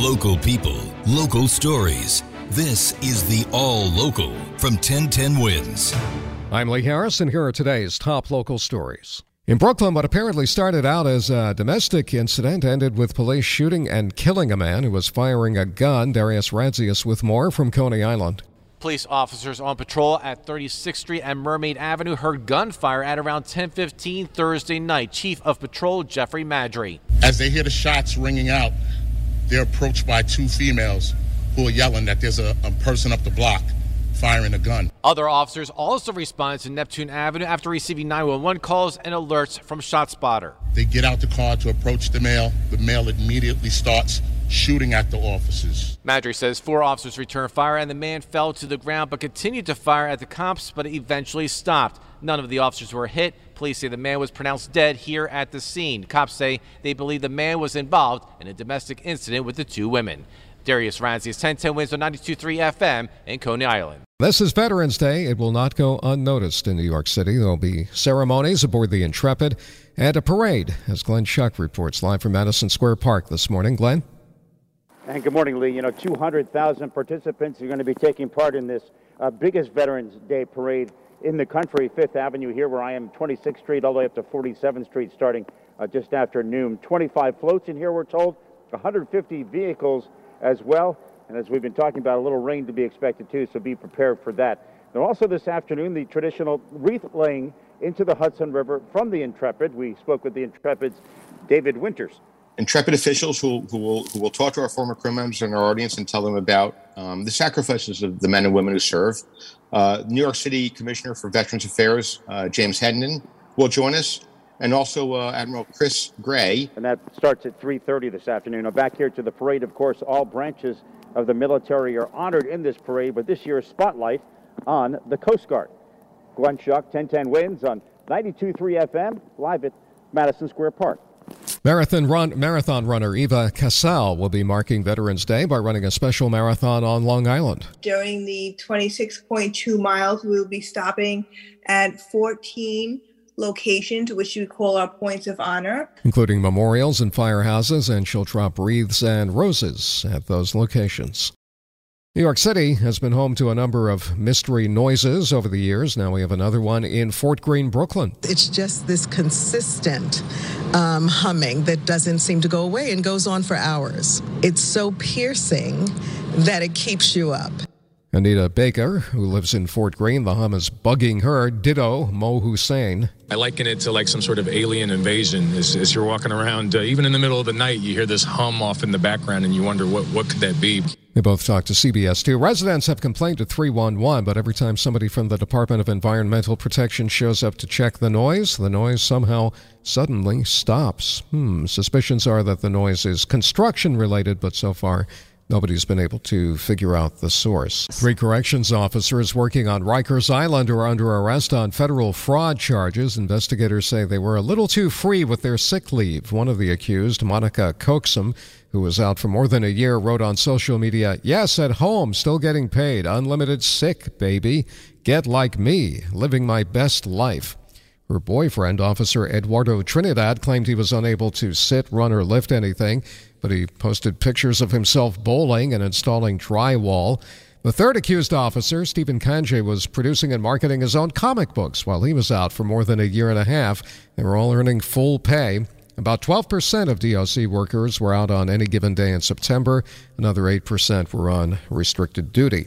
Local people, local stories. This is the All Local from 1010 Wins. I'm Lee Harris, and here are today's top local stories. In Brooklyn, what apparently started out as a domestic incident ended with police shooting and killing a man who was firing a gun. Darius Radzius with more from Coney Island. Police officers on patrol at 36th Street and Mermaid Avenue heard gunfire at around 10:15 Thursday night. Chief of Patrol Jeffrey Maddrey. As they hear the shots ringing out, they're approached by two females who are yelling that there's a, a person up the block firing a gun. Other officers also responded to Neptune Avenue after receiving 911 calls and alerts from ShotSpotter. They get out the car to approach the male. The male immediately starts shooting at the officers. Maddrey says four officers returned fire and the man fell to the ground but continued to fire at the cops but eventually stopped. None of the officers were hit. Police say the man was pronounced dead here at the scene. Cops say they believe the man was involved in a domestic incident with the two women. Darius Radzius 1010 wins on 92.3 FM in Coney Island. This is Veterans Day. It will not go unnoticed in New York City. There will be ceremonies aboard the Intrepid and a parade, as Glenn Schuck reports live from Madison Square Park this morning. Glenn? And good morning, Lee. You know, 200,000 participants are going to be taking part in this uh, biggest Veterans Day parade in the country. Fifth Avenue here, where I am, 26th Street, all the way up to 47th Street, starting uh, just after noon. 25 floats in here, we're told, 150 vehicles as well. And as we've been talking about, a little rain to be expected too, so be prepared for that. And also this afternoon, the traditional wreath laying into the Hudson River from the Intrepid. We spoke with the Intrepid's David Winters intrepid officials who, who, will, who will talk to our former crew members and our audience and tell them about um, the sacrifices of the men and women who serve. Uh, New York City Commissioner for Veterans Affairs, uh, James Hendon, will join us, and also uh, Admiral Chris Gray. And that starts at 3.30 this afternoon. Now back here to the parade, of course, all branches of the military are honored in this parade, but this year's spotlight on the Coast Guard. Glenn Schuck, 1010 wins on 92.3 FM, live at Madison Square Park. Marathon run marathon runner Eva Casale will be marking Veterans Day by running a special marathon on Long Island. During the 26.2 miles, we will be stopping at 14 locations, which we call our points of honor, including memorials and firehouses, and she'll drop wreaths and roses at those locations. New York City has been home to a number of mystery noises over the years. Now we have another one in Fort Greene, Brooklyn. It's just this consistent um, humming that doesn't seem to go away and goes on for hours. It's so piercing that it keeps you up. Anita Baker, who lives in Fort Greene, the hum is bugging her. Ditto, Mo Hussein. I liken it to like some sort of alien invasion. As, as you're walking around, uh, even in the middle of the night, you hear this hum off in the background and you wonder what, what could that be? They both talked to CBS 2. Residents have complained to 311, but every time somebody from the Department of Environmental Protection shows up to check the noise, the noise somehow suddenly stops. Hmm, suspicions are that the noise is construction related, but so far Nobody's been able to figure out the source. Three corrections officers working on Rikers Island are under arrest on federal fraud charges. Investigators say they were a little too free with their sick leave. One of the accused, Monica Coaxum, who was out for more than a year, wrote on social media, Yes, at home, still getting paid. Unlimited sick, baby. Get like me, living my best life. Her boyfriend, Officer Eduardo Trinidad, claimed he was unable to sit, run, or lift anything, but he posted pictures of himself bowling and installing drywall. The third accused officer, Stephen Kanje, was producing and marketing his own comic books while he was out for more than a year and a half. They were all earning full pay. About 12% of DOC workers were out on any given day in September. Another 8% were on restricted duty.